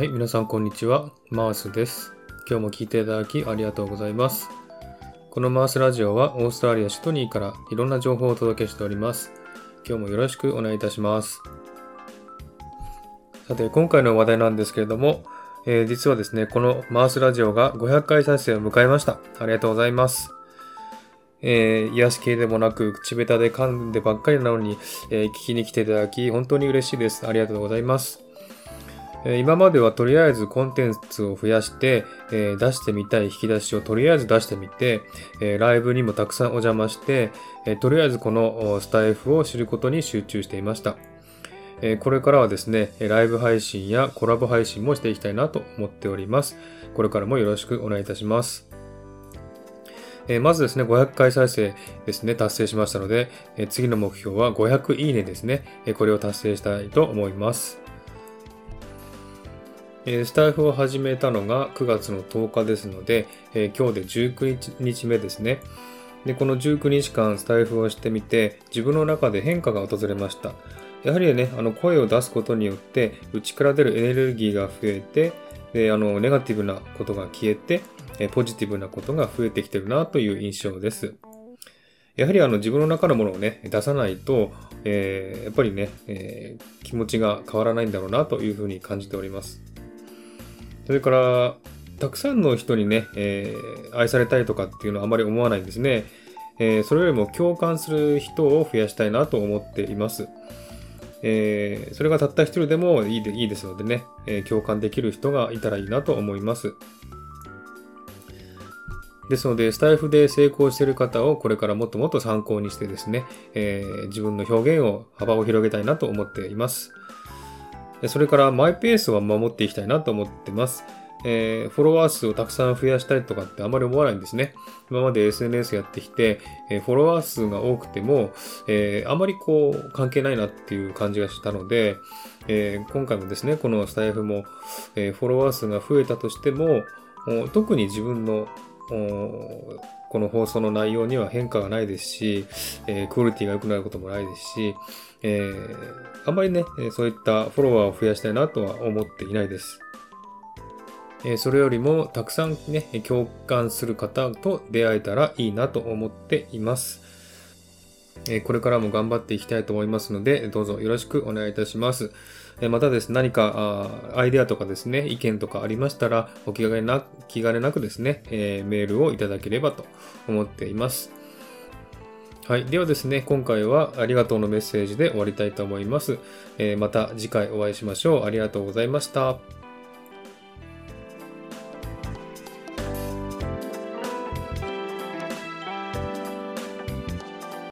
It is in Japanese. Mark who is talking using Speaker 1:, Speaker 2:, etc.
Speaker 1: はい、皆さんこんにちは。マースです。今日も聞いていただきありがとうございます。このマースラジオはオーストラリア・シドニーからいろんな情報をお届けしております。今日もよろしくお願いいたします。さて、今回の話題なんですけれども、えー実はですね、このマースラジオが500回再生を迎えました。ありがとうございます。えー癒し系でもなく、口下手で噛んでばっかりなのに、えー聞きに来ていただき、本当に嬉しいです。ありがとうございます。今まではとりあえずコンテンツを増やして、え出してみたい引き出しをとりあえず出してみて、えライブにもたくさんお邪魔して、えとりあえずこのスタイフを知ることに集中していました。えこれからはですね、ライブ配信やコラボ配信もしていきたいなと思っております。これからもよろしくお願いいたします。えまずですね、500回再生ですね、達成しましたので、え次の目標は500いいねですね、えこれを達成したいと思います。スタイフを始めたのが9月の10日ですので、今日で19日目ですね。で、この19日間スタイフをしてみて、自分の中で変化が訪れました。やはりね、あの声を出すことによって、内から出るエネルギーが増えて、であのネガティブなことが消えて、ポジティブなことが増えてきてるなという印象です。やはりあの自分の中のものをね、出さないと、えーやっぱりね、えー気持ちが変わらないんだろうなというふうに感じております。それから、たくさんの人にね、えー愛されたいとかっていうのはあまり思わないんですね。えーそれよりも共感する人を増やしたいなと思っています。えーそれがたった一人でもいいでいいですのでね、え共感できる人がいたらいいなと思います。ですので、スタイフで成功している方をこれからもっともっと参考にしてですね、えー自分の表現を幅を広げたいなと思っています。それからマイペースは守っていきたいなと思ってます。えーフォロワー数をたくさん増やしたいとかってあまり思わないんですね。今まで SNS やってきて、えーフォロワー数が多くても、えーあまりこう関係ないなっていう感じがしたので、え今回もですね、このスタイフも、えフォロワー数が増えたとしても、特に自分のこの放送の内容には変化がないですし、えークオリティが良くなることもないですし、えーあんまりね、そういったフォロワーを増やしたいなとは思っていないです。えーそれよりもたくさんね、共感する方と出会えたらいいなと思っています。えこれからも頑張っていきたいと思いますので、どうぞよろしくお願いいたします。えまたですね、何かアイデアとかですね、意見とかありましたら、お気兼ねな気兼ねなくですね、えメールをいただければと思っています。はい。ではですね、今回はありがとうのメッセージで終わりたいと思います。えまた次回お会いしましょう。ありがとうございました。